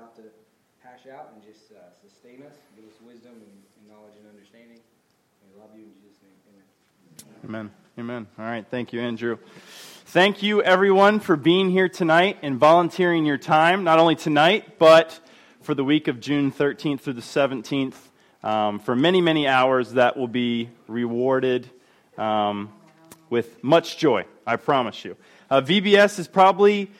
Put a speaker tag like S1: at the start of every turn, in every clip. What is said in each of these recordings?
S1: about to hash out and just uh, sustain us, give us wisdom and, and knowledge and understanding. We love you in Jesus' name. Amen.
S2: Amen. Amen. All right. Thank you, Andrew. Thank you, everyone, for being here tonight and volunteering your time, not only tonight, but for the week of June 13th through the 17th, um, for many, many hours that will be rewarded um, with much joy, I promise you. Uh, VBS is probably,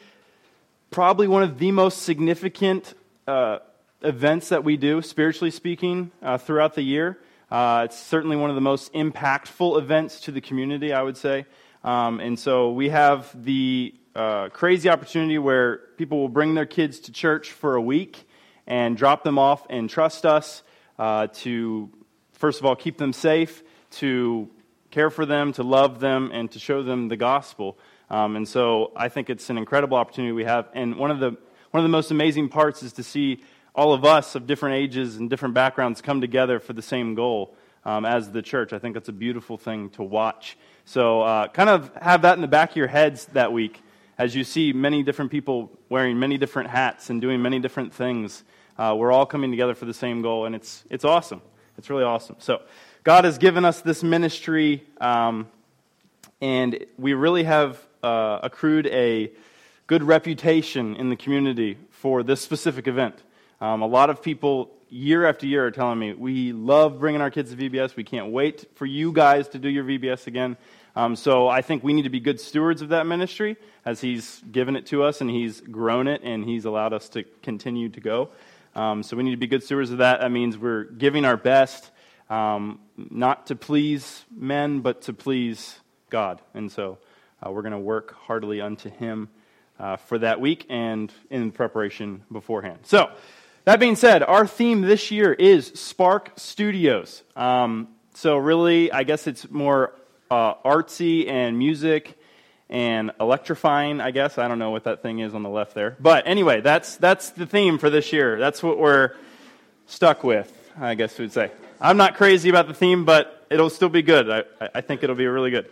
S2: probably one of the most significant uh, events that we do, spiritually speaking, uh, throughout the year. Uh, it's certainly one of the most impactful events to the community, I would say. Um, and so we have the uh, crazy opportunity where people will bring their kids to church for a week and drop them off and trust us uh, to, first of all, keep them safe, to care for them, to love them, and to show them the gospel. Um, and so I think it's an incredible opportunity we have. And one of the one of the most amazing parts is to see all of us of different ages and different backgrounds come together for the same goal um, as the church. I think that's a beautiful thing to watch. So, uh, kind of have that in the back of your heads that week as you see many different people wearing many different hats and doing many different things. Uh, we're all coming together for the same goal, and it's, it's awesome. It's really awesome. So, God has given us this ministry, um, and we really have uh, accrued a good reputation in the community for this specific event. Um, a lot of people, year after year, are telling me, we love bringing our kids to VBS. We can't wait for you guys to do your VBS again. Um, so I think we need to be good stewards of that ministry as He's given it to us and He's grown it and He's allowed us to continue to go. Um, so we need to be good stewards of that. That means we're giving our best um, not to please men, but to please God. And so uh, we're going to work heartily unto Him uh, for that week and in preparation beforehand. So, that being said, our theme this year is Spark Studios. Um, so, really, I guess it's more uh, artsy and music and electrifying, I guess. I don't know what that thing is on the left there. But anyway, that's, that's the theme for this year. That's what we're stuck with, I guess we'd say. I'm not crazy about the theme, but it'll still be good. I, I think it'll be really good.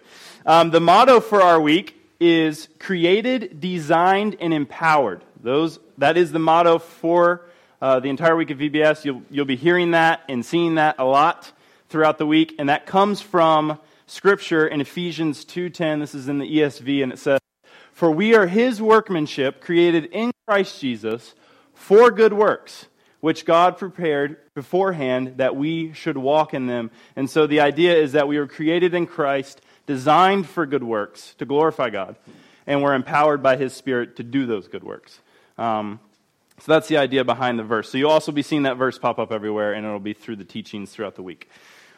S2: Um, the motto for our week is created, designed, and empowered. Those, that is the motto for uh, the entire week of VBS. You'll, you'll be hearing that and seeing that a lot throughout the week, and that comes from Scripture in Ephesians 2.10. This is in the ESV, and it says, For we are his workmanship, created in Christ Jesus, for good works, which God prepared beforehand that we should walk in them. And so the idea is that we were created in Christ, designed for good works to glorify God, and we're empowered by His Spirit to do those good works. Um, so that's the idea behind the verse. So you'll also be seeing that verse pop up everywhere, and it'll be through the teachings throughout the week.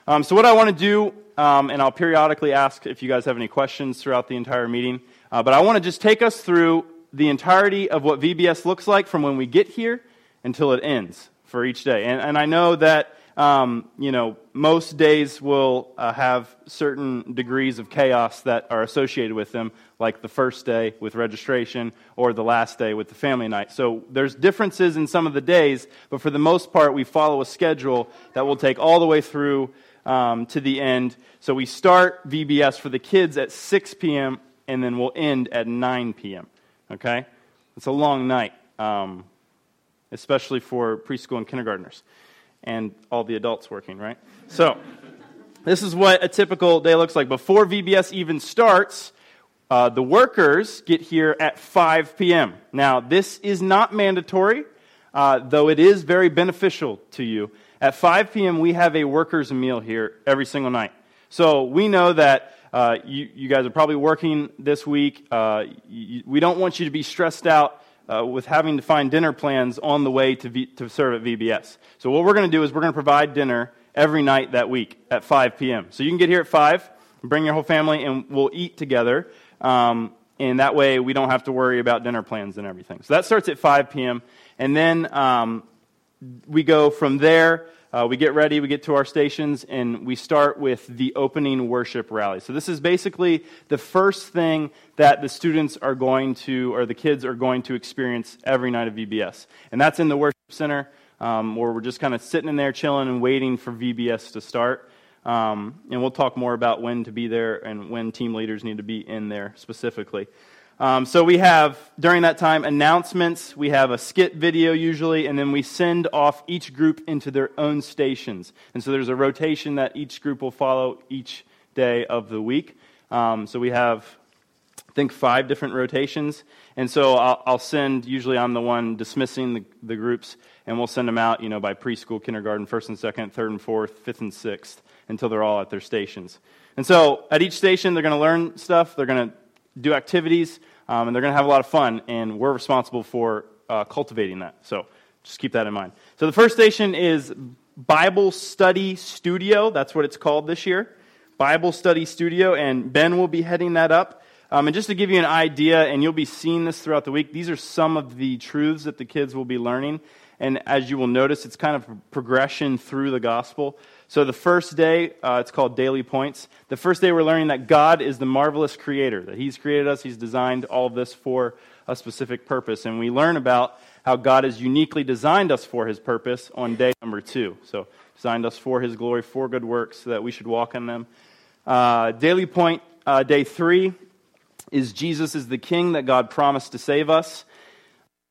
S2: Um, so what I want to do, um, and I'll periodically ask if you guys have any questions throughout the entire meeting, uh, but I want to just take us through the entirety of what VBS looks like from when we get here until it ends for each day. And, and I know that, um, you know, most days will uh, have certain degrees of chaos that are associated with them, like the first day with registration or the last day with the family night. So there's differences in some of the days, but for the most part, we follow a schedule that will take all the way through um, to the end. So we start VBS for the kids at 6 p.m., and then we'll end at 9 p.m. Okay? It's a long night. Um, especially for preschool and kindergartners and all the adults working, right? So, this is what a typical day looks like. Before VBS even starts, uh, the workers get here at 5 p.m. Now, this is not mandatory, uh, though it is very beneficial to you. At 5 p.m., we have a workers' meal here every single night. So we know that uh, you, you, guys are probably working this week. Uh, you, we don't want you to be stressed out uh, with having to find dinner plans on the way to, v- to serve at VBS. So, what we're going to do is we're going to provide dinner every night that week at 5 p.m. So, you can get here at 5, bring your whole family, and we'll eat together. Um, and that way, we don't have to worry about dinner plans and everything. So, that starts at 5 p.m. And then um, we go from there uh, we get ready, we get to our stations, and we start with the opening worship rally. So, this is basically the first thing that the students are going to, or the kids are going to experience every night of VBS. And that's in the worship center, um, where we're just kind of sitting in there chilling and waiting for VBS to start. Um, and we'll talk more about when to be there and when team leaders need to be in there specifically. Um, so we have, during that time, announcements. We have a skit video usually, and then we send off each group into their own stations. And so there's a rotation that each group will follow each day of the week. Um, so we have, I think, five different rotations. And so I'll, I'll, send, usually I'm the one dismissing the, the groups, and we'll send them out, you know, by preschool, kindergarten, first and second, third and fourth, fifth and sixth, until they're all at their stations. And so at each station, they're going to learn stuff. They're going to do activities, um, and they're going to have a lot of fun, and we're responsible for uh, cultivating that. So just keep that in mind. So the first station is Bible Study Studio. That's what it's called this year. Bible Study Studio, and Ben will be heading that up. Um, and just to give you an idea, and you'll be seeing this throughout the week, these are some of the truths that the kids will be learning. And as you will notice, it's kind of progression through the gospel. So the first day, uh, it's called Daily Points. The first day, we're learning that God is the marvelous creator, that He's created us, He's designed all of this for a specific purpose. And we learn about how God has uniquely designed us for His purpose on day number two. So, designed us for His glory, for good works, so that we should walk in them. Uh, daily Point, uh, day three, is Jesus is the King that God promised to save us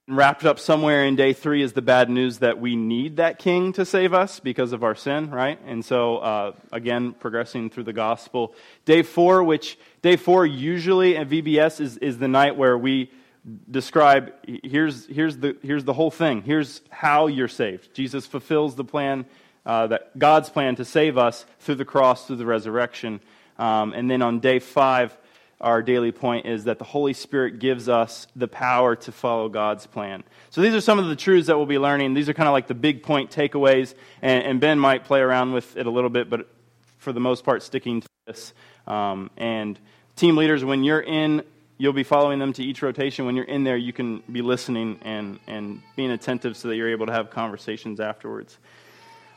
S2: wrapped up somewhere in day three is the bad news that we need that king to save us because of our sin, right? And so, uh, again, progressing through the gospel. Day four, which day four usually at VBS is, is the night where we describe here's, here's, the, here's the whole thing. Here's how you're saved. Jesus fulfills the plan, uh, that God's plan to save us through the cross, through the resurrection. Um, and then on day five, our daily point is that the Holy Spirit gives us the power to follow God's plan. So these are some of the truths that we'll be learning. These are kind of like the big point takeaways, and, and Ben might play around with it a little bit, but for the most part, sticking to this. Um, and team leaders, when you're in, you'll be following them to each rotation. When you're in there, you can be listening and, and being attentive so that you're able to have conversations afterwards.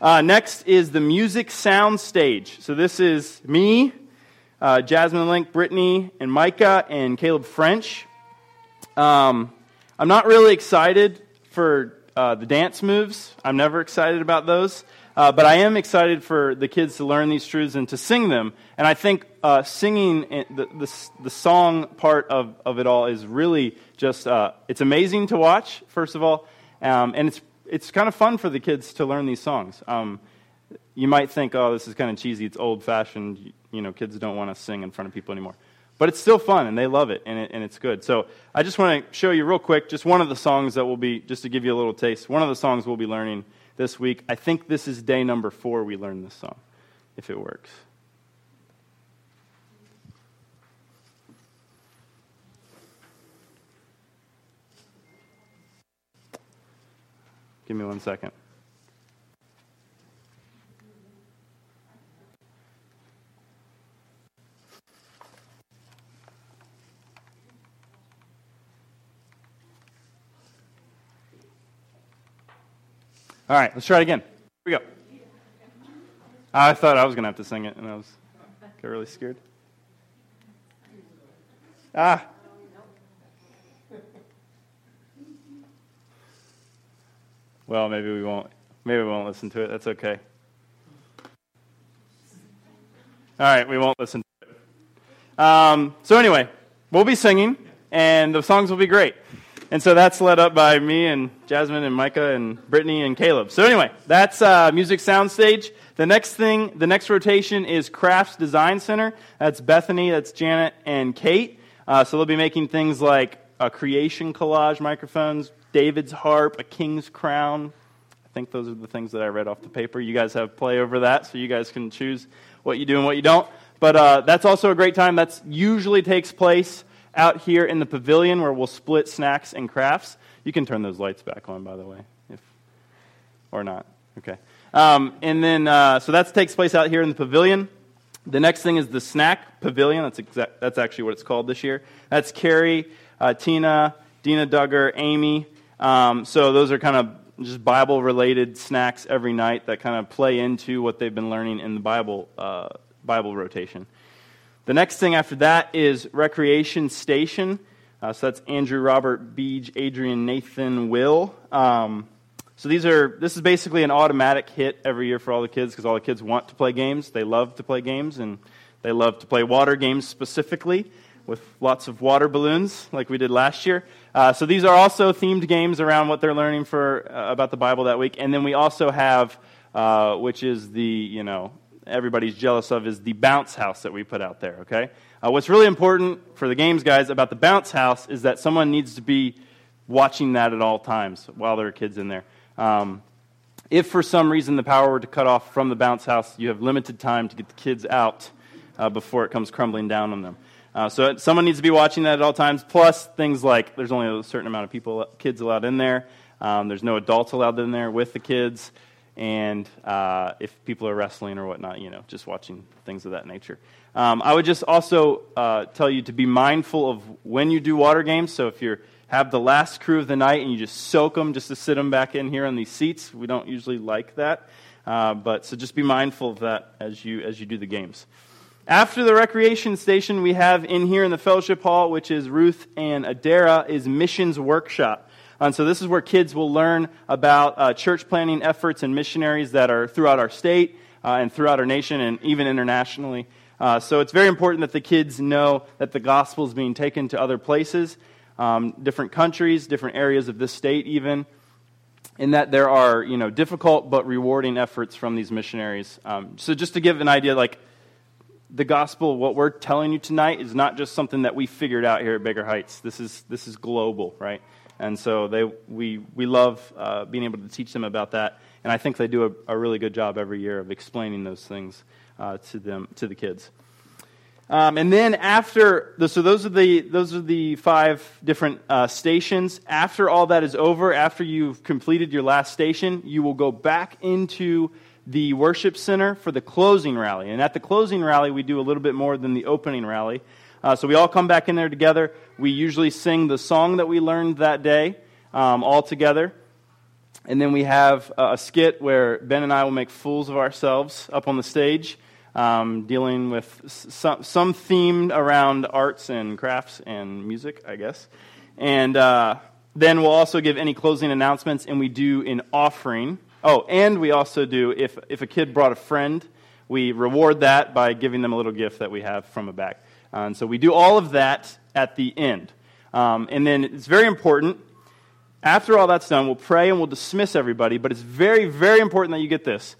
S2: Uh, next is the music sound stage. So this is me uh, Jasmine Link, Brittany, and Micah, and Caleb French. Um, I'm not really excited for uh, the dance moves. I'm never excited about those. Uh, but I am excited for the kids to learn these truths and to sing them. And I think uh, singing the, the, the, song part of, of it all is really just, uh, it's amazing to watch, first of all. Um, and it's, it's kind of fun for the kids to learn these songs. Um, you might think, oh, this is kind of cheesy, it's old fashioned you know, kids don't want to sing in front of people anymore. But it's still fun, and they love it, and, it, and it's good. So I just want to show you real quick just one of the songs that will be, just to give you a little taste, one of the songs we'll be learning this week. I think this is day number four we learned this song, if it works. Give me one second. All right, let's try it again. Here we go. I thought I was going to have to sing it, and I was got really scared. Ah. Well, maybe we won't. Maybe we won't listen to it. That's okay. All right, we won't listen to it. Um, so anyway, we'll be singing, and the songs will be great. And so that's led up by me and Jasmine and Micah and Brittany and Caleb. So anyway, that's uh, Music Soundstage. The next thing, the next rotation is Crafts Design Center. That's Bethany, that's Janet, and Kate. Uh, so they'll be making things like a creation collage microphones, David's harp, a king's crown. I think those are the things that I read off the paper. You guys have play over that, so you guys can choose what you do and what you don't. But uh, that's also a great time. That usually takes place out here in the pavilion where we'll split snacks and crafts. You can turn those lights back on, by the way, if or not. Okay. Um, and then, uh, so that takes place out here in the pavilion. The next thing is the snack pavilion. That's exact, that's actually what it's called this year. That's Carrie, uh, Tina, Dina Duggar, Amy. Um, so those are kind of just Bible related snacks every night that kind of play into what they've been learning in the Bible uh, Bible rotation. The next thing after that is Recreation Station. Uh, so that's Andrew, Robert, Beej, Adrian, Nathan, Will. Um, so these are this is basically an automatic hit every year for all the kids because all the kids want to play games. They love to play games and they love to play water games specifically. with lots of water balloons like we did last year. Uh, so these are also themed games around what they're learning for uh, about the Bible that week. And then we also have, uh, which is the you know everybody's jealous of, is the bounce house that we put out there. Okay. Uh, what's really important for the games guys about the bounce house is that someone needs to be watching that at all times while there are kids in there. Um, if for some reason the power were to cut off from the bounce house, you have limited time to get the kids out uh, before it comes crumbling down on them. Uh, so someone needs to be watching that at all times. Plus things like there's only a certain amount of people, kids allowed in there. Um, there's no adults allowed in there with the kids, and uh, if people are wrestling or whatnot, you know, just watching things of that nature. Um, I would just also uh, tell you to be mindful of when you do water games. So if you have the last crew of the night and you just soak them just to sit them back in here on these seats, we don't usually like that. Uh, but so just be mindful of that as you as you do the games. After the recreation station, we have in here in the fellowship hall, which is Ruth and Adara, is missions workshop. And so this is where kids will learn about uh, church planning efforts and missionaries that are throughout our state uh, and throughout our nation and even internationally. Uh, so it's very important that the kids know that the gospel is being taken to other places, um, different countries, different areas of this state, even, and that there are you know difficult but rewarding efforts from these missionaries. Um, so just to give an idea, like the gospel, what we're telling you tonight, is not just something that we figured out here at Baker Heights. This is, this is global, right? And so they, we, we love uh, being able to teach them about that. And I think they do a, a really good job every year of explaining those things uh, to, them, to the kids. Um, and then after, so those are the, those are the five different uh, stations. After all that is over, after you've completed your last station, you will go back into the worship center for the closing rally. And at the closing rally, we do a little bit more than the opening rally. Uh, so we all come back in there together. We usually sing the song that we learned that day um, all together. And then we have a skit where Ben and I will make fools of ourselves up on the stage, um, dealing with some, some theme around arts and crafts and music, I guess. And uh, then we'll also give any closing announcements, and we do an offering Oh, and we also do, if, if a kid brought a friend, we reward that by giving them a little gift that we have from a bag. Uh, and so we do all of that at the end. Um, and then it's very important. After all that's done, we'll pray and we'll dismiss everybody. But it's very, very important that you get this.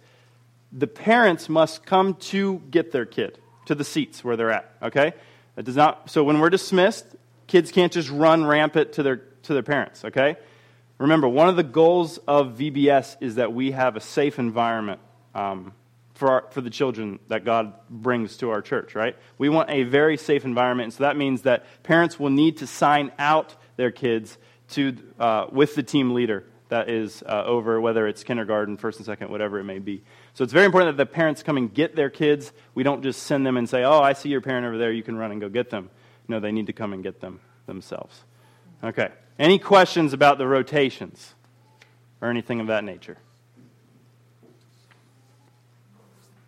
S2: The parents must come to get their kid to the seats where they're at. Okay? That does not. So when we're dismissed, kids can't just run rampant to their to their parents. Okay? Remember, one of the goals of VBS is that we have a safe environment um, for, our, for the children that God brings to our church, right? We want a very safe environment. And so that means that parents will need to sign out their kids to, uh, with the team leader that is uh, over, whether it's kindergarten, first and second, whatever it may be. So it's very important that the parents come and get their kids. We don't just send them and say, oh, I see your parent over there, you can run and go get them. No, they need to come and get them themselves. Okay. Any questions about the rotations or anything of that nature?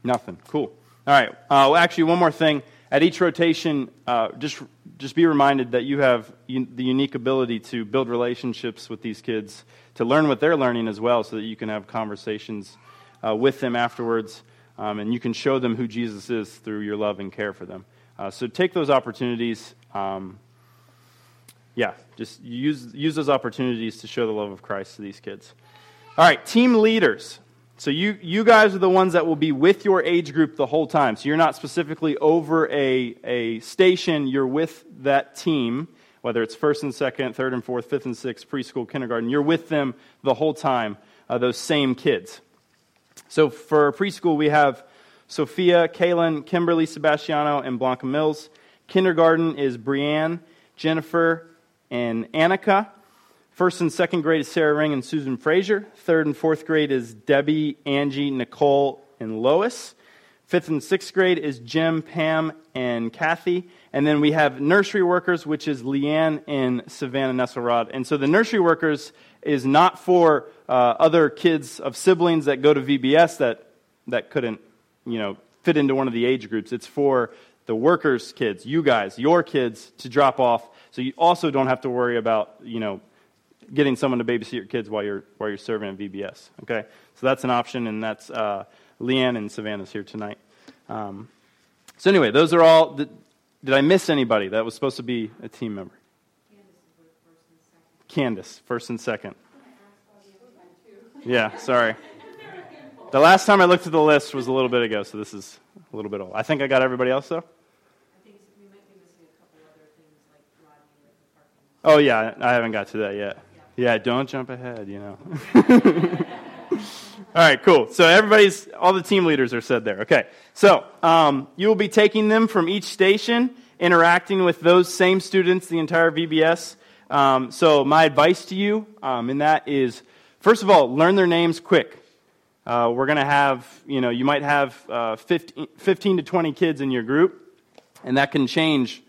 S2: Nothing. Cool. All right. Uh, well, actually, one more thing. At each rotation, uh, just just be reminded that you have un- the unique ability to build relationships with these kids, to learn what they're learning as well, so that you can have conversations uh, with them afterwards, um, and you can show them who Jesus is through your love and care for them. Uh, so take those opportunities. Um, yeah, just use, use those opportunities to show the love of Christ to these kids. All right, team leaders. So you, you guys are the ones that will be with your age group the whole time. So you're not specifically over a, a station, you're with that team, whether it's first and second, third and fourth, fifth and sixth, preschool, kindergarten. You're with them the whole time, uh, those same kids. So for preschool, we have Sophia, Kaylin, Kimberly Sebastiano, and Blanca Mills. Kindergarten is Brianne, Jennifer, and Annika. First and second grade is Sarah Ring and Susan Frazier. Third and fourth grade is Debbie, Angie, Nicole, and Lois. Fifth and sixth grade is Jim, Pam, and Kathy. And then we have nursery workers, which is Leanne and Savannah Nesselrod. And so the nursery workers is not for uh, other kids of siblings that go to VBS that, that couldn't, you know, fit into one of the age groups. It's for the workers' kids, you guys, your kids, to drop off so you also don't have to worry about, you know, getting someone to babysit your kids while you're, while you're serving at VBS. Okay? So that's an option, and that's uh, Leanne and Savannah's here tonight. Um, so anyway, those are all the, did I miss anybody that was supposed to be a team member? Candace, first and second. Yeah, sorry. The last time I looked at the list was a little bit ago, so this is a little bit old. I think I got everybody else, though. Oh, yeah, I haven't got to that yet. Yeah, don't jump ahead, you know. all right, cool. So everybody's, all the team leaders are said there. Okay. So um, you will be taking them from each station, interacting with those same students, the entire VBS. Um, so my advice to you um, in that is, first of all, learn their names quick. Uh, we're going to have, you know, you might have uh, 15, 15, to 20 kids in your group, and that can change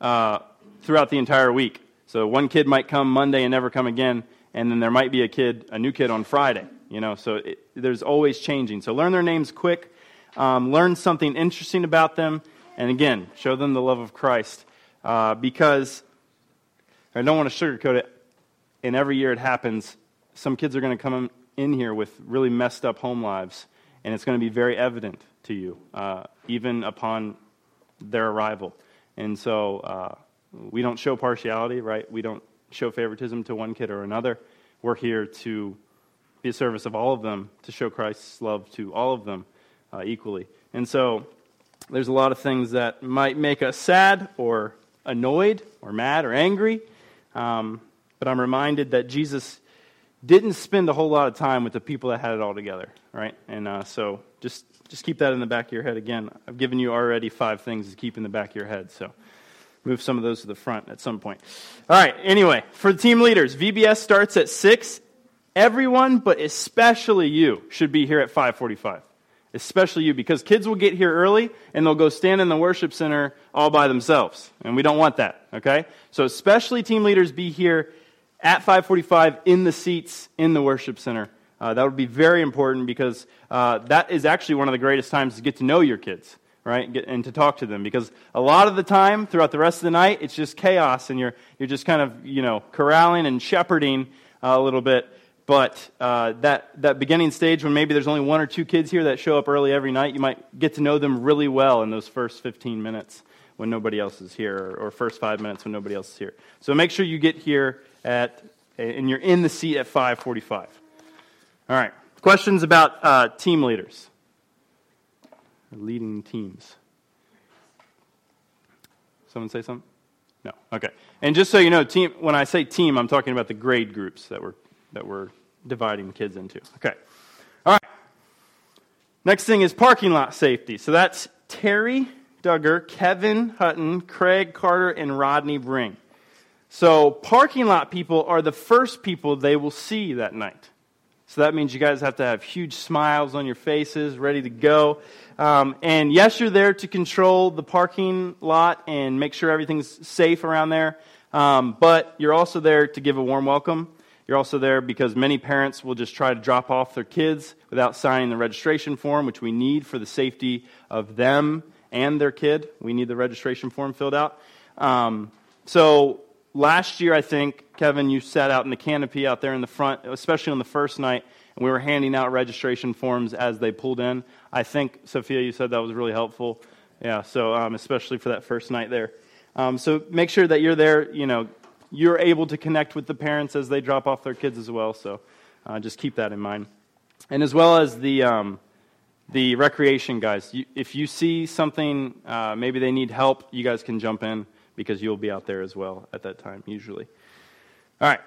S2: uh, throughout the entire week. So one kid might come Monday and never come again, and then there might be a kid, a new kid on Friday. You know, so it, there's always changing. So learn their names quick, um, learn something interesting about them, and again, show them the love of Christ. Uh, because I don't want to sugarcoat it, and every year it happens. Some kids are going to come in here with really messed up home lives, and it's going to be very evident to you, uh, even upon their arrival. And so, uh, we don't show partiality, right? We don't show favoritism to one kid or another. We're here to be a service of all of them, to show Christ's love to all of them uh, equally. And so there's a lot of things that might make us sad or annoyed or mad or angry. Um, but I'm reminded that Jesus didn't spend a whole lot of time with the people that had it all together, right? And uh, so just just keep that in the back of your head. Again, I've given you already five things to keep in the back of your head. So move some of those to the front at some point. All right, anyway, for the team leaders, VBS starts at 6. Everyone, but especially you, should be here at 545. Especially you, because kids will get here early and they'll go stand in the worship center all by themselves. And we don't want that, okay? So especially team leaders be here at 545 in the seats in the worship center. Uh, that would be very important because uh, that is actually one of the greatest times to get to know your kids right? And to talk to them because a lot of the time throughout the rest of the night, it's just chaos and you're, you're just kind of, you know, corralling and shepherding uh, a little bit. But uh, that, that beginning stage when maybe there's only one or two kids here that show up early every night, you might get to know them really well in those first 15 minutes when nobody else is here or, or first five minutes when nobody else is here. So make sure you get here at, and you're in the seat at 545. All right. Questions about uh, team leaders? Leading teams. Someone say something? No. Okay. And just so you know, team. When I say team, I'm talking about the grade groups that we're that we're dividing kids into. Okay. All right. Next thing is parking lot safety. So that's Terry Duggar, Kevin Hutton, Craig Carter, and Rodney Bring. So parking lot people are the first people they will see that night. So that means you guys have to have huge smiles on your faces, ready to go. Um, and yes, you're there to control the parking lot and make sure everything's safe around there. Um, but you're also there to give a warm welcome. You're also there because many parents will just try to drop off their kids without signing the registration form, which we need for the safety of them and their kid. We need the registration form filled out. Um, so last year, I think, Kevin, you sat out in the canopy out there in the front, especially on the first night, and we were handing out registration forms as they pulled in. I think, Sophia, you said that was really helpful. Yeah, so um, especially for that first night there. Um, so make sure that you're there, you know, you're able to connect with the parents as they drop off their kids as well. So uh, just keep that in mind. And as well as the, um, the recreation guys, you, if you see something, uh, maybe they need help, you guys can jump in because you'll be out there as well at that time, usually. All right.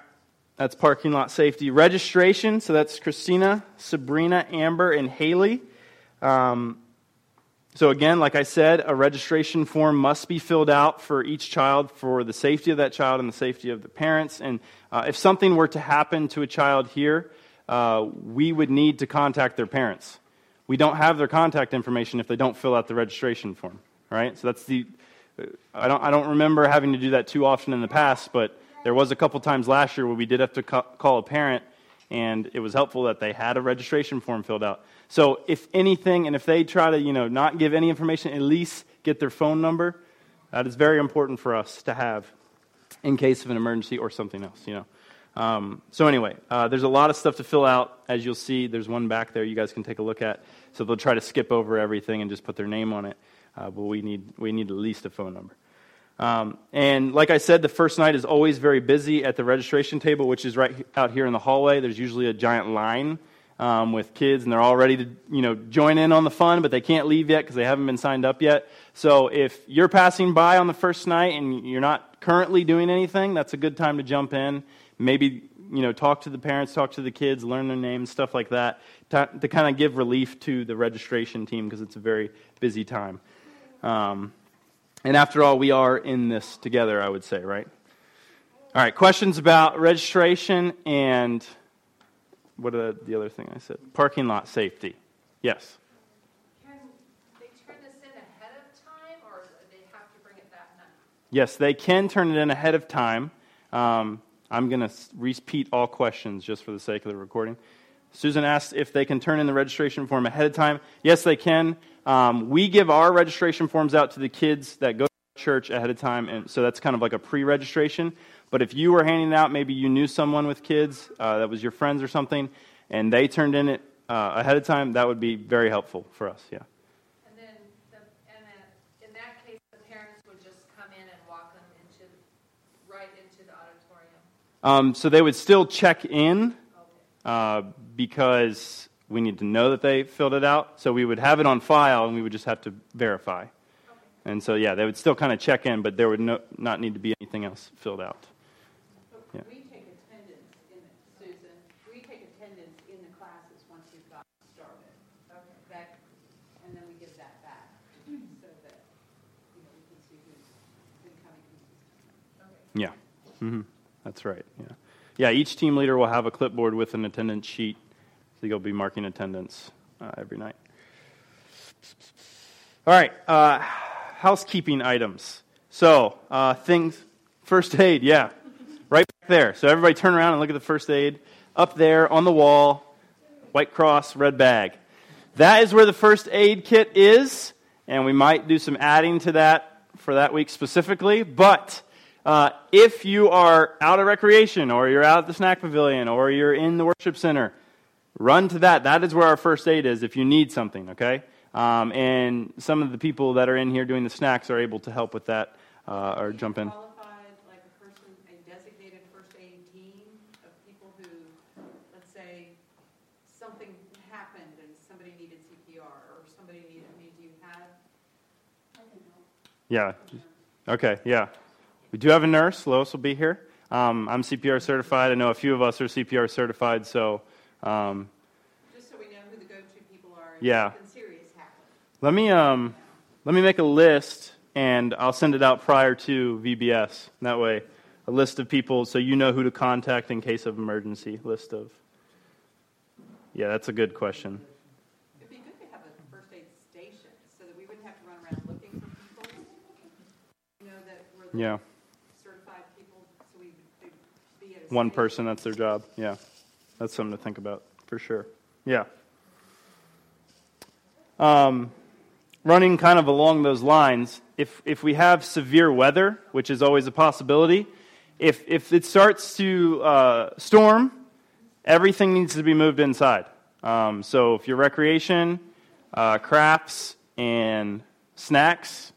S2: That's parking lot safety. Registration, so that's Christina, Sabrina, Amber, and Haley. Um, so, again, like I said, a registration form must be filled out for each child for the safety of that child and the safety of the parents. And uh, if something were to happen to a child here, uh, we would need to contact their parents. We don't have their contact information if they don't fill out the registration form, right? So that's the. I don't, I don't remember having to do that too often in the past, but there was a couple times last year where we did have to call a parent, and it was helpful that they had a registration form filled out. So if anything, and if they try to, you know, not give any information, at least get their phone number. That is very important for us to have in case of an emergency or something else, you know. Um, so anyway, uh, there's a lot of stuff to fill out. As you'll see, there's one back there you guys can take a look at. So they'll try to skip over everything and just put their name on it. Uh, but we need, we need at least a phone number. Um, and like I said, the first night is always very busy at the registration table, which is right out here in the hallway. There's usually a giant line um, with kids, and they're all ready to you know join in on the fun, but they can't leave yet because they haven't been signed up yet. So if you're passing by on the first night and you're not currently doing anything, that's a good time to jump in. Maybe you know talk to the parents, talk to the kids, learn their names, stuff like that, to, to kind of give relief to the registration team because it's a very busy time. Um, and after all, we are in this together, I would say, right? All right, questions about registration and what are the other thing I said? Parking lot safety. Yes.
S3: Can they turn this in ahead of time, or they have to bring it that night?
S2: Yes, they can turn it in ahead of time. Um, I'm going to repeat all questions just for the sake of the recording. Susan asked if they can turn in the registration form ahead of time. Yes, they can. Um, we give our registration forms out to the kids that go to church ahead of time, and so that's kind of like a pre registration. But if you were handing out, maybe you knew someone with kids uh, that was your friends or something, and they turned in it uh, ahead of time, that would be very helpful for us, yeah.
S3: And then, the, and then, in that case, the parents would just come in and walk them into, right into the auditorium?
S2: Um, so they would still check in uh, because we need to know that they filled it out. So we would have it on file, and we would just have to verify.
S3: Okay.
S2: And so, yeah, they would still kind of check in, but there would no, not need to be anything else filled out. Yeah.
S4: We take attendance in, the- Susan, we take attendance in the classes once you've got started.
S3: Okay.
S4: That, and then we give that back, so that, you know, we can see who's been coming consistently.
S3: Okay.
S2: Yeah, hmm that's right. Yeah, yeah. Each team leader will have a clipboard with an attendance sheet, so you'll be marking attendance uh, every night. All right, uh, housekeeping items. So uh, things, first aid. Yeah, right back there. So everybody, turn around and look at the first aid up there on the wall. White cross, red bag. That is where the first aid kit is, and we might do some adding to that for that week specifically. But uh, if you are out of recreation, or you're out at the snack pavilion, or you're in the worship center, run to that. That is where our first aid is if you need something, okay? Um, and some of the people that are in here doing the snacks are able to help with that uh, or jump in.
S4: Qualified, like a person, a designated first aid team of people who, let's say, something happened and somebody needed CPR, or somebody needed, I do you have?
S2: Yeah. Okay, yeah. We do have a nurse. Lois will be here. Um, I'm CPR certified. I know a few of us are CPR certified, so um,
S4: Just so we know who the go-to people are.
S2: Yeah.
S4: Serious
S2: let me um, let me make a list and I'll send it out prior to VBS. That way, a list of people so you know who to contact in case of emergency. List of. Yeah, that's a good question.
S4: It'd be good to have a first aid station, so that we wouldn't have to run around looking for people. You know, that we're
S2: Yeah,
S4: certified people, so we, they'd be at a.
S2: one person. That's their job. Yeah, that's something to think about for sure. Yeah. Um, running kind of along those lines, if, if we have severe weather, which is always a possibility, if, if it starts to uh, storm, everything needs to be moved inside. Um, so if your recreation, uh, crafts, and snacks,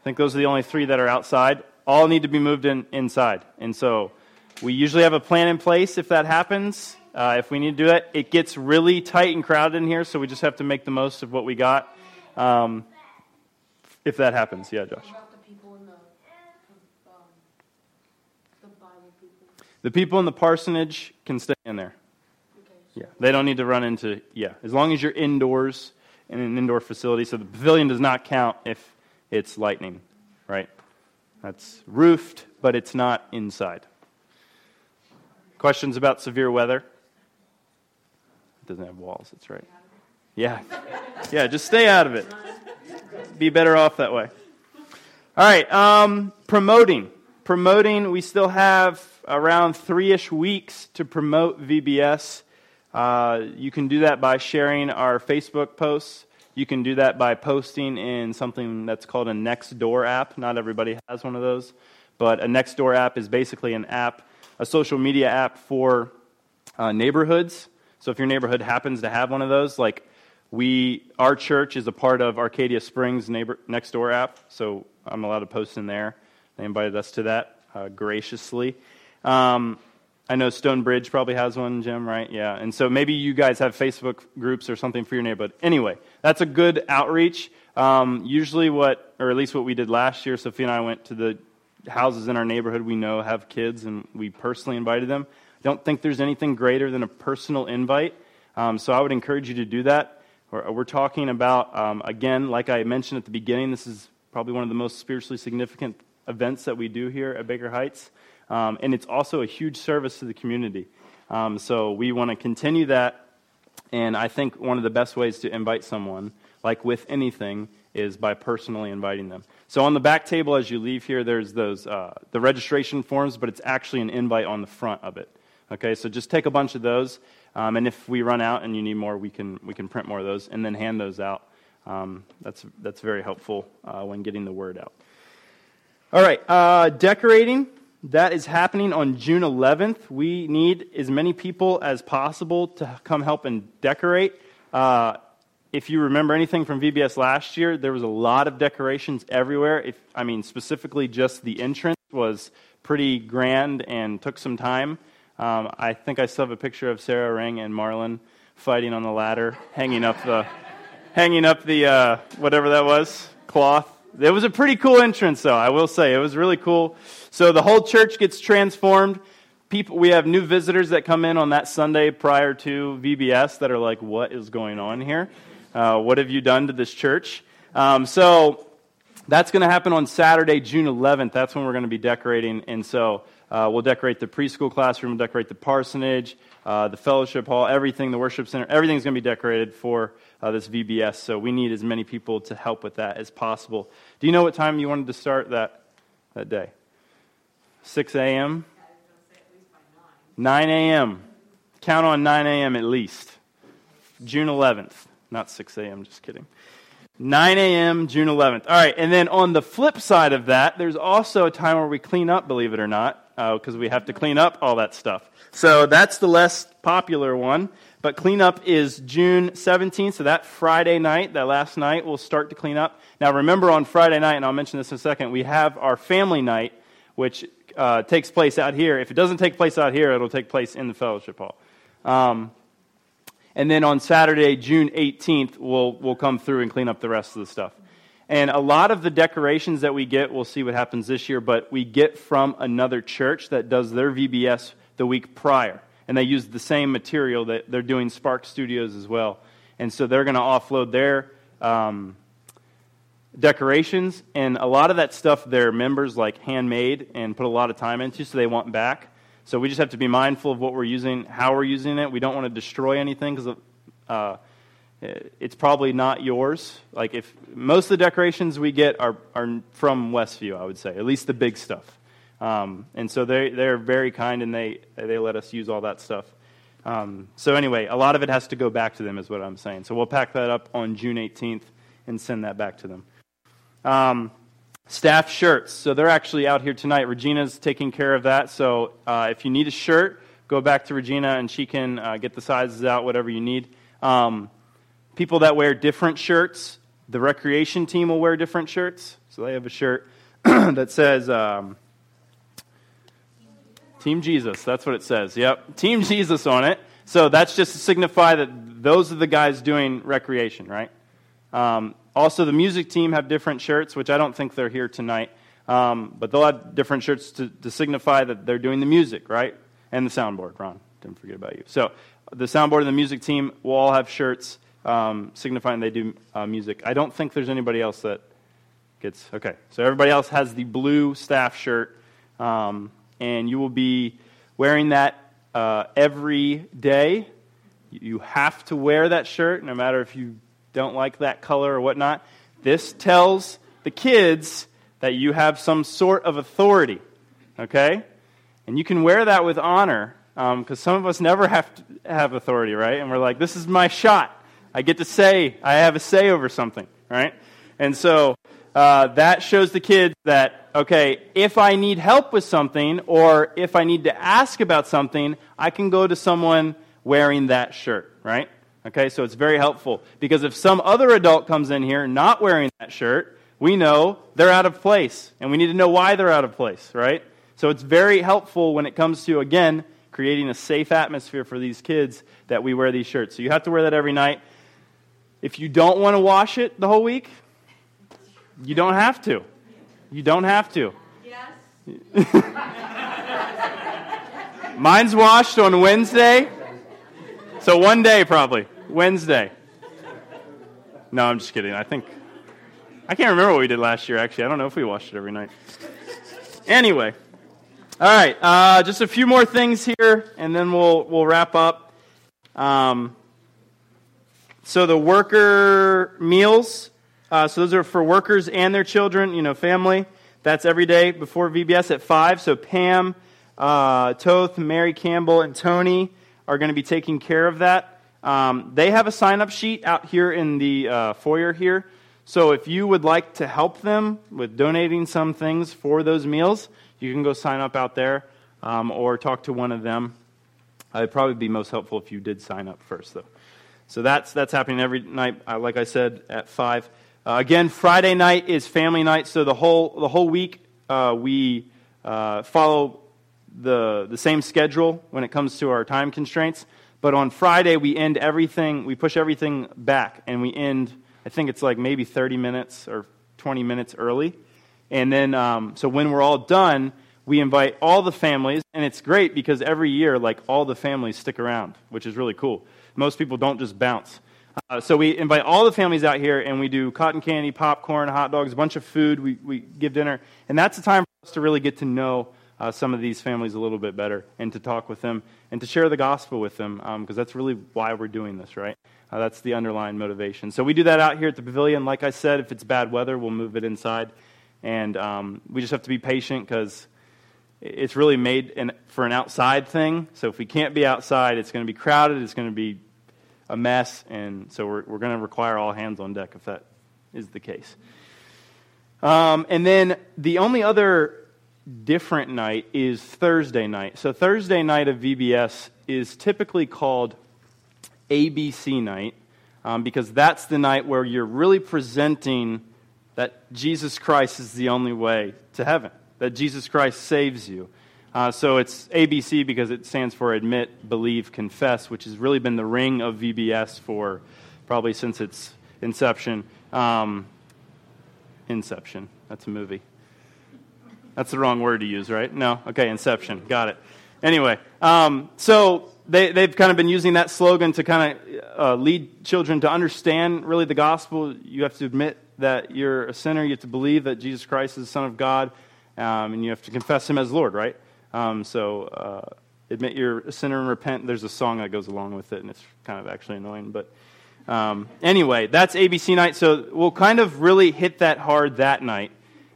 S2: I think those are the only three that are outside, all need to be moved in, inside. And so we usually have a plan in place if that happens. Uh, if we need to do that, it gets really tight and crowded in here, so we just have to make the most of what we got. Um, if that happens, yeah, Josh.
S5: The people in the, the Bible people?
S2: The people in the parsonage can stay in there.
S5: Okay.
S2: Yeah, they don't need to run into, yeah, as long as you're indoors in an indoor facility. So the pavilion does not count if it's lightning, right? That's roofed, but it's not inside. Questions about severe weather? It doesn't have walls, that's right. Yeah. Yeah, just stay out of it. Be better off that way. All right, um, promoting. Promoting, we still have around three ish weeks to promote VBS. Uh, you can do that by sharing our Facebook posts. You can do that by posting in something that's called a Nextdoor app. Not everybody has one of those, but a Nextdoor app is basically an app, a social media app for uh, neighborhoods. So if your neighborhood happens to have one of those, like we, our church is a part of Arcadia Springs neighbor next door app, so I'm allowed to post in there. They invited us to that uh, graciously. Um, I know Stonebridge probably has one, Jim, right? Yeah. And so maybe you guys have Facebook groups or something for your neighborhood. Anyway, that's a good outreach. Um, usually, what, or at least what we did last year, Sophie and I went to the houses in our neighborhood we know have kids, and we personally invited them. I don't think there's anything greater than a personal invite. Um, so I would encourage you to do that. We're, we're talking about, um, again, like I mentioned at the beginning, this is probably one of the most spiritually significant events that we do here at Baker Heights. Um, and it's also a huge service to the community. Um, so we want to continue that. And I think one of the best ways to invite someone, like with anything, is by personally inviting them. So on the back table as you leave here, there's those uh, the registration forms, but it's actually an invite on the front of it. Okay, so just take a bunch of those, um, and if we run out and you need more, we can we can print more of those and then hand those out. Um, that's that's very helpful uh, when getting the word out. All right, uh, decorating. That is happening on June 11th. We need as many people as possible to come help and decorate. If you remember anything from VBS last year, there was a lot of decorations everywhere. If I mean specifically just the entrance was pretty grand and took some time. Um, I think I still have a picture of Sarah Ring and Marlon fighting on the ladder, hanging up the, hanging up the uh, whatever that was cloth. It was a pretty cool entrance, though. I will say it was really cool. So the whole church gets transformed. People, we have new visitors that come in on that Sunday prior to VBS that are like, "What is going on here? Uh, what have you done to this church?" Um, so that's going to happen on Saturday, June 11th. That's when we're going to be decorating, and so uh, we'll decorate the preschool classroom, we'll decorate the parsonage, uh, the fellowship hall, everything, the worship center, everything's going to be decorated for uh, this VBS. So we need as many people to help with that as possible. Do you know what time you wanted to start that, that day? 6 a.m.? 9 a.m. Count on 9 a.m. at least. June 11th. Not 6 a.m., just kidding. 9 a.m., June 11th. All right, and then on the flip side of that, there's also a time where we clean up, believe it or not, because uh, we have to clean up all that stuff. So that's the less popular one. But cleanup is June 17th, so that Friday night, that last night, we'll start to clean up. Now, remember on Friday night, and I'll mention this in a second, we have our family night, which uh, takes place out here. If it doesn't take place out here, it'll take place in the fellowship hall. Um, and then on Saturday, June 18th, we'll, we'll come through and clean up the rest of the stuff. And a lot of the decorations that we get, we'll see what happens this year, but we get from another church that does their VBS the week prior. And they use the same material that they're doing Spark Studios as well. And so they're going to offload their um, decorations. And a lot of that stuff their members like handmade and put a lot of time into, so they want back. So we just have to be mindful of what we're using, how we're using it. We don't want to destroy anything because uh, it's probably not yours. Like if most of the decorations we get are, are from Westview, I would say, at least the big stuff. Um, and so they, they're very kind and they, they let us use all that stuff. Um, so anyway, a lot of it has to go back to them is what I'm saying. So we'll pack that up on June 18th and send that back to them. Um, staff shirts. So they're actually out here tonight. Regina's taking care of that. So uh, if you need a shirt, go back to Regina and she can uh, get the sizes out, whatever you need. Um, people that wear different shirts, the recreation team will wear different shirts. So they have a shirt that says um, Team Jesus. That's what it says. Yep. Team Jesus on it. So that's just to signify that those are the guys doing recreation, right? Um, also, the music team have different shirts, which I don't think they're here tonight. Um, but they'll have different shirts to, to signify that they're doing the music, right? And the soundboard, Ron. Didn't forget about you. So the soundboard and the music team will all have shirts um, signifying they do uh, music. I don't think there's anybody else that gets. Okay, so everybody else has the blue staff shirt, um, and you will be wearing that uh, every day. You have to wear that shirt, no matter if you don't like that color or whatnot. This tells the kids that you have some sort of authority, okay? And you can wear that with honor because um, some of us never have to have authority, right? And we're like, this is my shot. I get to say, I have a say over something, right? And so uh, that shows the kids that, okay, if I need help with something or if I need to ask about something, I can go to someone wearing that shirt, right? Okay, so it's very helpful because if some other adult comes in here not wearing that shirt, we know they're out of place, and we need to know why they're out of place, right? So it's very helpful when it comes to, again, creating a safe atmosphere for these kids that we wear these shirts. So you have to wear that every night. If you don't want to wash it the whole week, you don't have to. You don't have to.
S4: Yes?
S2: Mine's washed on Wednesday. So one day, probably. Wednesday. No, I'm just kidding. I think. I can't remember what we did last year, actually. I don't know if we watched it every night. Anyway. All right. Uh, just a few more things here, and then we'll, we'll wrap up. Um, so the worker meals. Uh, so those are for workers and their children, you know, family. That's every day before VBS at 5. So Pam, uh, Toth, Mary Campbell, and Tony are going to be taking care of that. Um, they have a sign up sheet out here in the uh, foyer here. So if you would like to help them with donating some things for those meals, you can go sign up out there um, or talk to one of them. Uh, it'd probably be most helpful if you did sign up first, though. So that's, that's happening every night, uh, like I said, at 5. Uh, again, Friday night is family night, so the whole, the whole week uh, we uh, follow the, the same schedule when it comes to our time constraints. But on Friday, we end everything, we push everything back, and we end, I think it's like maybe 30 minutes or 20 minutes early. And then, um, so when we're all done, we invite all the families, and it's great because every year, like, all the families stick around, which is really cool. Most people don't just bounce. Uh, so we invite all the families out here, and we do cotton candy, popcorn, hot dogs, a bunch of food. We, we give dinner. And that's the time for us to really get to know uh, some of these families a little bit better and to talk with them and to share the gospel with them because um, that's really why we're doing this, right? Uh, that's the underlying motivation. So we do that out here at the pavilion. Like I said, if it's bad weather, we'll move it inside. And um, we just have to be patient because it's really made in, for an outside thing. So if we can't be outside, it's going to be crowded, it's going to be a mess. And so we're, we're going to require all hands on deck if that is the case. Um, and then the only other different night is Thursday night. So, Thursday night of VBS is typically called ABC night um, because that's the night where you're really presenting that Jesus Christ is the only way to heaven, that Jesus Christ saves you. Uh, so it's ABC because it stands for Admit, Believe, Confess, which has really been the ring of VBS for probably since its inception. Um, inception, that's a movie. That's the wrong word to use, right? No? Okay, Inception. Got it. Anyway, um, so they, they've kind of been using that slogan to kind of uh, lead children to understand really the gospel. You have to admit that you're a sinner. You have to believe that Jesus Christ is the Son of God. Um, and you have to confess Him as Lord, right? Um, so uh, admit you're a sinner and repent. There's a song that goes along with it, and it's kind of actually annoying. But um, anyway, that's ABC night. So we'll kind of really hit that hard that night.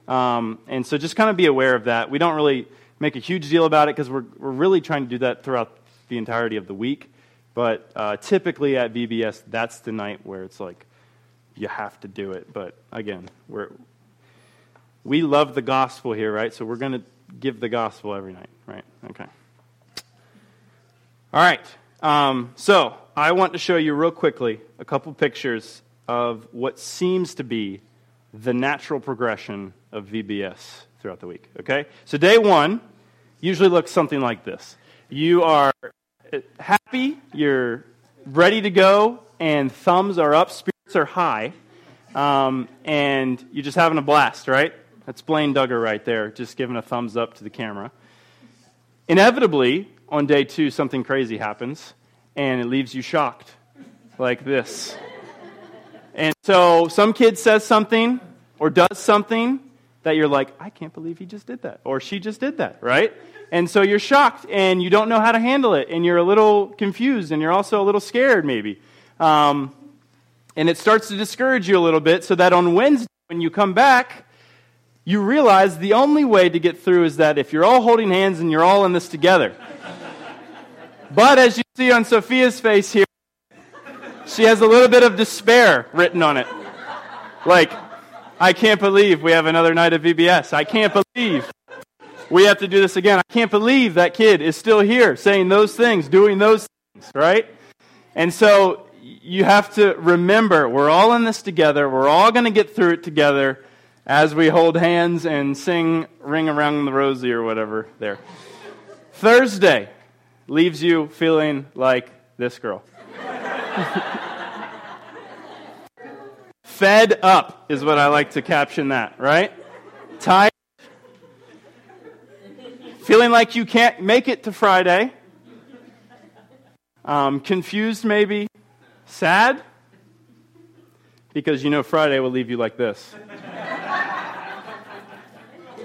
S2: Um, and so just kind of be aware of that. We don't really make a huge deal about it because we're, we're really trying to do that throughout the entirety of the week. But uh, typically at VBS, that's the night where it's like you have to do it. But again, we're, we love the gospel here, right? So we're going to give the gospel every night, right? Okay. All right. Um, so I want to show you real quickly a couple pictures of what seems to be the natural progression of VBS throughout the week. Okay? So, day one usually looks something like this you are happy, you're ready to go, and thumbs are up, spirits are high, um, and you're just having a blast, right? That's Blaine Duggar right there, just giving a thumbs up to the camera. Inevitably, on day two, something crazy happens, and it leaves you shocked, like this. And so some kid says something or does something that you're like, I can't believe he just did that, or she just did that, right? And so you're shocked and you don't know how to handle it, and you're a little confused, and you're also a little scared, maybe. Um, and it starts to discourage you a little bit, so that on Wednesday, when you come back, you realize the only way to get through is that if you're all holding hands and you're all in this together. but as you see on Sophia's face here, she has a little bit of despair written on it. Like, I can't believe we have another night of VBS. I can't believe we have to do this again. I can't believe that kid is still here saying those things, doing those things, right? And so you have to remember we're all in this together. We're all going to get through it together. as we hold hands and sing Ring Around the Rosie or whatever there. Thursday leaves you feeling like this girl. Fed up is what I like to caption that, right? Tired. Feeling like you can't make it to Friday. Um, confused, maybe. Sad. Because you know Friday will leave you like this.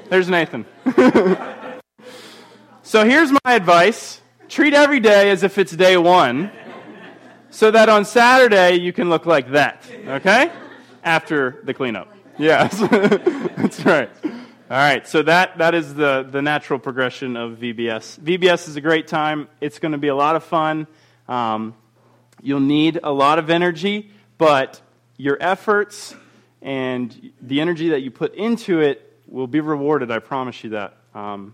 S2: There's Nathan. so here's my advice treat every day as if it's day one, so that on Saturday you can look like that, okay? After the cleanup. Yes, that's right. All right, so that, that is the, the natural progression of VBS. VBS is a great time. It's going to be a lot of fun. Um, you'll need a lot of energy, but your efforts and the energy that you put into it will be rewarded. I promise you that. Um,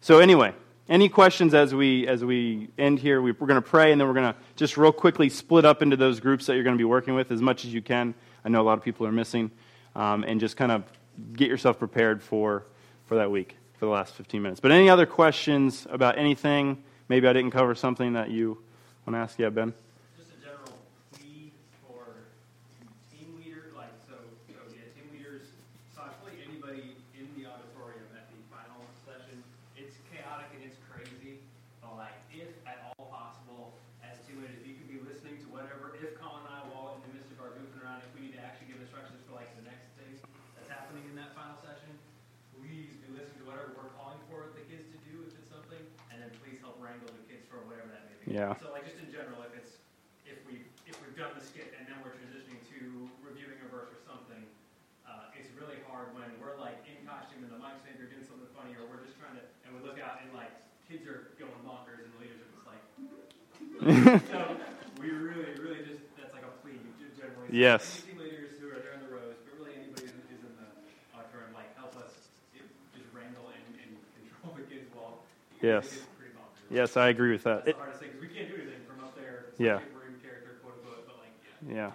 S2: so anyway, any questions as we as we end here? We, are going to pray, and then we're going to just real quickly split up into those groups that you're going to be working with as much as you can. I know a lot of people are missing, um, and just kind of get yourself prepared for for that week for the last 15 minutes. But any other questions about anything? Maybe I didn't cover something that you want to ask. Yeah, Ben. Yeah.
S6: So like just in general, if it's if we if we've done the skit and then we're transitioning to reviewing a verse or something, uh, it's really hard when we're like in costume and the mic's maybe doing something funny or we're just trying to and we look out and like kids are going bonkers and the leaders are just like. so we really really just that's like a plea generally.
S2: Yes.
S6: Leaders who are there in the rows, but really anybody in the auditorium, like help us just wrangle and, and control the kids while.
S2: Yes. Yes, I agree with that.
S6: It,
S2: yeah. Yeah.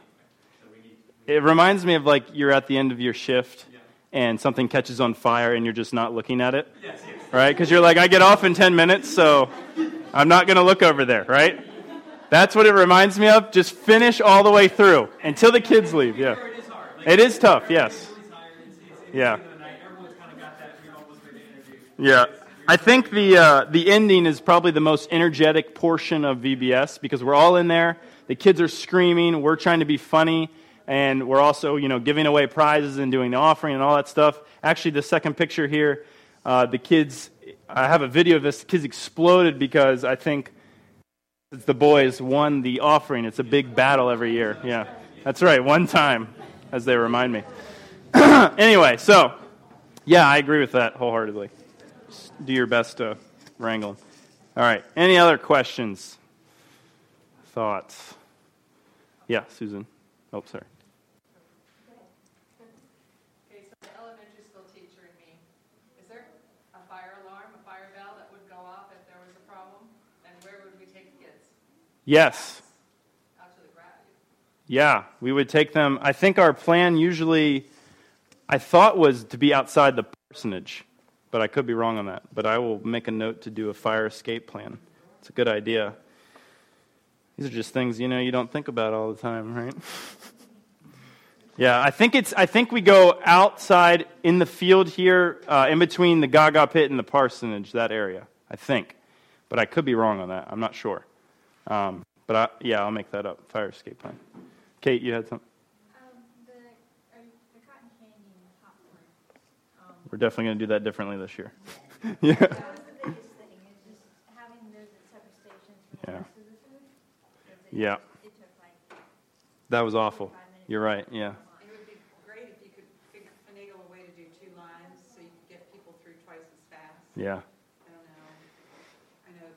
S2: It reminds me of like you're at the end of your shift and something catches on fire and you're just not looking at it. Right? Because you're like, I get off in 10 minutes, so I'm not going to look over there, right? That's what it reminds me of. Just finish all the way through until the kids leave. Yeah. It is tough, yes. Yeah. Yeah. I think the, uh, the ending is probably the most energetic portion of VBS because we're all in there. The kids are screaming. We're trying to be funny. And we're also, you know, giving away prizes and doing the offering and all that stuff. Actually, the second picture here, uh, the kids, I have a video of this. The kids exploded because I think the boys won the offering. It's a big battle every year. Yeah, that's right. One time, as they remind me. anyway, so, yeah, I agree with that wholeheartedly do your best to wrangle them. All right. Any other questions? Thoughts? Yeah, Susan. Oh, sorry.
S3: Okay, so elementary school teacher and me, is there a fire alarm, a fire bell that would go off if there was a problem? And where would we take the kids?
S2: Yes.
S3: Out to the gravity.
S2: Yeah, we would take them. I think our plan usually, I thought, was to be outside the parsonage but I could be wrong on that. But I will make a note to do a fire escape plan. It's a good idea. These are just things you know you don't think about all the time, right? yeah, I think it's. I think we go outside in the field here, uh, in between the Gaga pit and the parsonage, that area. I think, but I could be wrong on that. I'm not sure. Um, but I, yeah, I'll make that up. Fire escape plan. Kate, you had something. We're definitely going to do that differently this year.
S7: yeah. That was the biggest thing, just having those separate stations
S2: yeah.
S7: the rest of the food. It,
S2: yeah.
S7: It took like
S2: that was awful. You're right, yeah.
S4: It would be great if you could finagle a way to do two lines so you could get people through twice as fast.
S2: Yeah.
S4: I don't know. I know.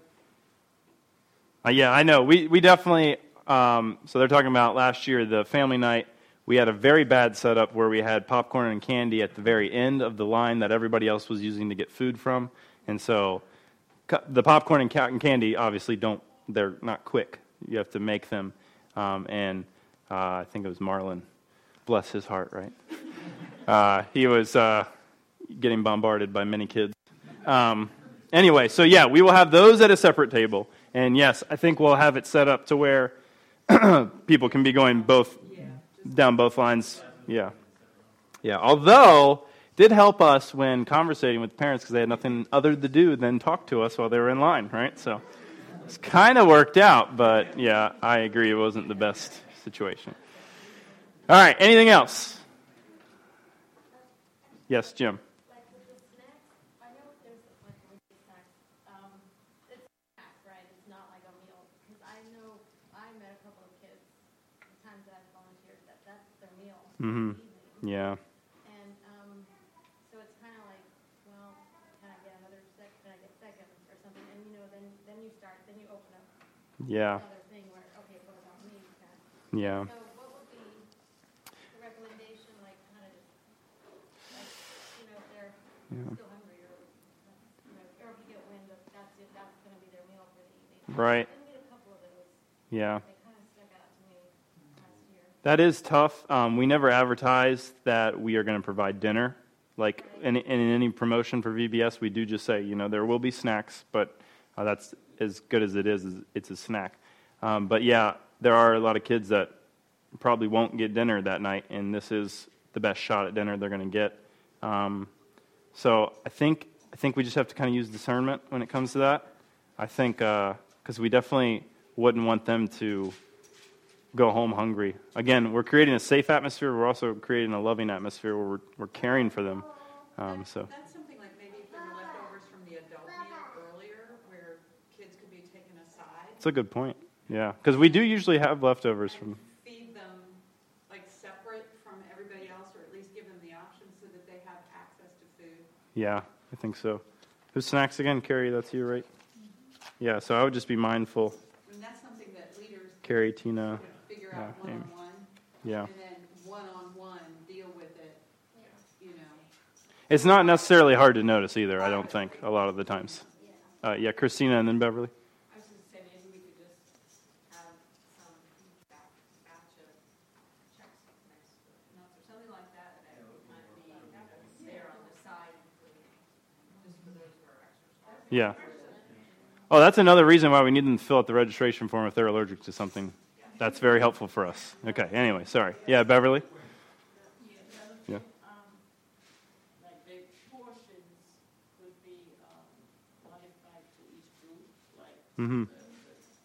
S2: Uh, yeah, I know. We, we definitely, um, so they're talking about last year, the family night we had a very bad setup where we had popcorn and candy at the very end of the line that everybody else was using to get food from. And so the popcorn and candy obviously don't, they're not quick. You have to make them. Um, and uh, I think it was Marlon, bless his heart, right? Uh, he was uh, getting bombarded by many kids. Um, anyway, so yeah, we will have those at a separate table. And yes, I think we'll have it set up to where people can be going both down both lines. Yeah. Yeah. Although, did help us when conversating with parents because they had nothing other to do than talk to us while they were in line, right? So it's kind of worked out, but yeah, I agree it wasn't the best situation. All right, anything else? Yes, Jim.
S7: Like with the snacks, I know there's like with the snacks, it's a snack, right? It's not like a meal. Because I know, I met a couple of kids, the times that I've volunteered, that that's their meal.
S2: Mhm.
S7: the.
S2: Yeah.
S7: And, um, so it's kind of like, well, can I get another sec, can I get seconds or something? And, you know, then, then you start, then you open up
S2: Yeah.
S7: another thing where, okay, what about me?
S2: Yeah.
S7: So what would be the recommendation, like, kind of, like, you know, if they're
S2: Yeah.
S7: still hungry or, you know, or if you get wind of that's it, that's gonna be their meal for the evening.
S2: Right.
S7: I did a couple of those.
S2: Yeah.
S7: They kind of stuck out to me last year.
S2: That is tough. Um, we never advertise that we are going to provide dinner. Like in, in any promotion for VBS, we do just say, you know, there will be snacks, but uh, that's as good as it is. It's a snack. Um, but yeah, there are a lot of kids that probably won't get dinner that night, and this is the best shot at dinner they're going to get. Um, so I think I think we just have to kind of use discernment when it comes to that. I think because we definitely wouldn't want them to go home hungry. Again, we're creating a safe atmosphere. We're also creating a loving atmosphere where we're, we're caring for them. Um, so
S4: That's something like maybe if there were leftovers from the adult meal earlier, where kids could be taken aside,
S2: it's a good point. Yeah, because we do usually have leftovers from.
S4: feed them like separate from everybody else, or at least give them the option so that they have access to food.
S2: Yeah, I think so. Who's snacks again, Carrie? That's you, right? Yeah. So I would just be mindful.
S4: I mean, that's something that leaders
S2: Carrie, Tina.
S4: Figure
S2: yeah,
S4: out
S2: Amy.
S4: one-on-one,
S2: Yeah.
S4: and then one-on-one deal with it, you know.
S2: It's not necessarily hard to notice either. I don't think a lot of the times. Uh, yeah, Christina and then Beverly.
S3: I was just saying, maybe we could just have some feedback, gotcha, checks next to it, notes or something like that, that would kind of be there on the side, just for those who are extra.
S2: Yeah. Oh, that's another reason why we need them to fill out the registration form if they're allergic to something. That's very helpful for us. Okay. Anyway, sorry. Yeah, Beverly. Yeah.
S8: like the portions could be um, modified to each group, like
S2: Mm-hmm.
S8: the, the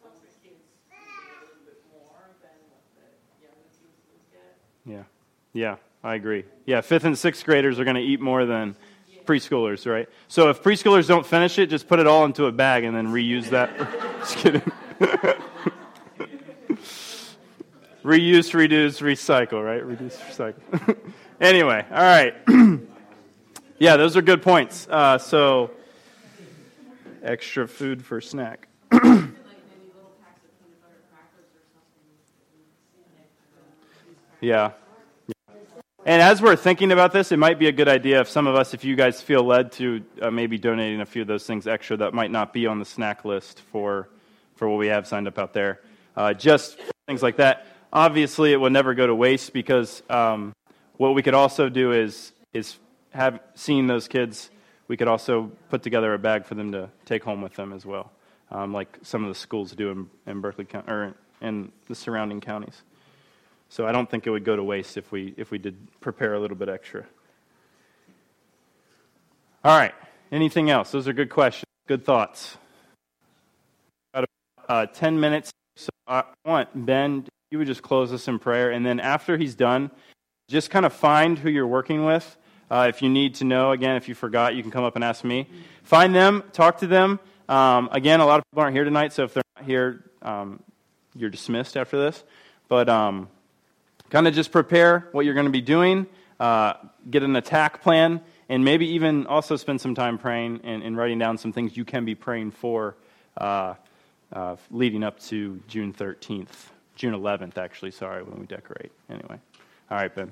S8: older kids would get a little bit more than what the younger kids would get.
S2: Yeah. Yeah, I agree. Yeah, fifth and sixth graders are going to eat more than preschoolers, right? So if preschoolers don't finish it, just put it all into a bag and then reuse that. just kidding. Reuse, reduce, recycle, right? Reduce, recycle. anyway, all right. yeah, those are good points. Uh, so, extra food for snack. Yeah. And as we're thinking about this, it might be a good idea if some of us, if you guys feel led to uh, maybe donating a few of those things extra that might not be on the snack list for, for what we have signed up out there. Uh, just things like that. Obviously, it will never go to waste because um, what we could also do is, is have seeing those kids, we could also put together a bag for them to take home with them as well, um, like some of the schools do in, in Berkeley County or in the surrounding counties. So I don't think it would go to waste if we if we did prepare a little bit extra. All right. Anything else? Those are good questions. Good thoughts. About uh, ten minutes. So I want Ben. You would just close us in prayer, and then after he's done, just kind of find who you're working with. Uh, if you need to know, again, if you forgot, you can come up and ask me. Find them, talk to them. Um, again, a lot of people aren't here tonight, so if they're not here, um, you're dismissed after this. But um, kind of just prepare what you're going to be doing, uh, get an attack plan, and maybe even also spend some time praying and, and writing down some things you can be praying for uh, uh, leading up to June 13th. June 11th, actually, sorry, when we decorate. Anyway. All right, Ben.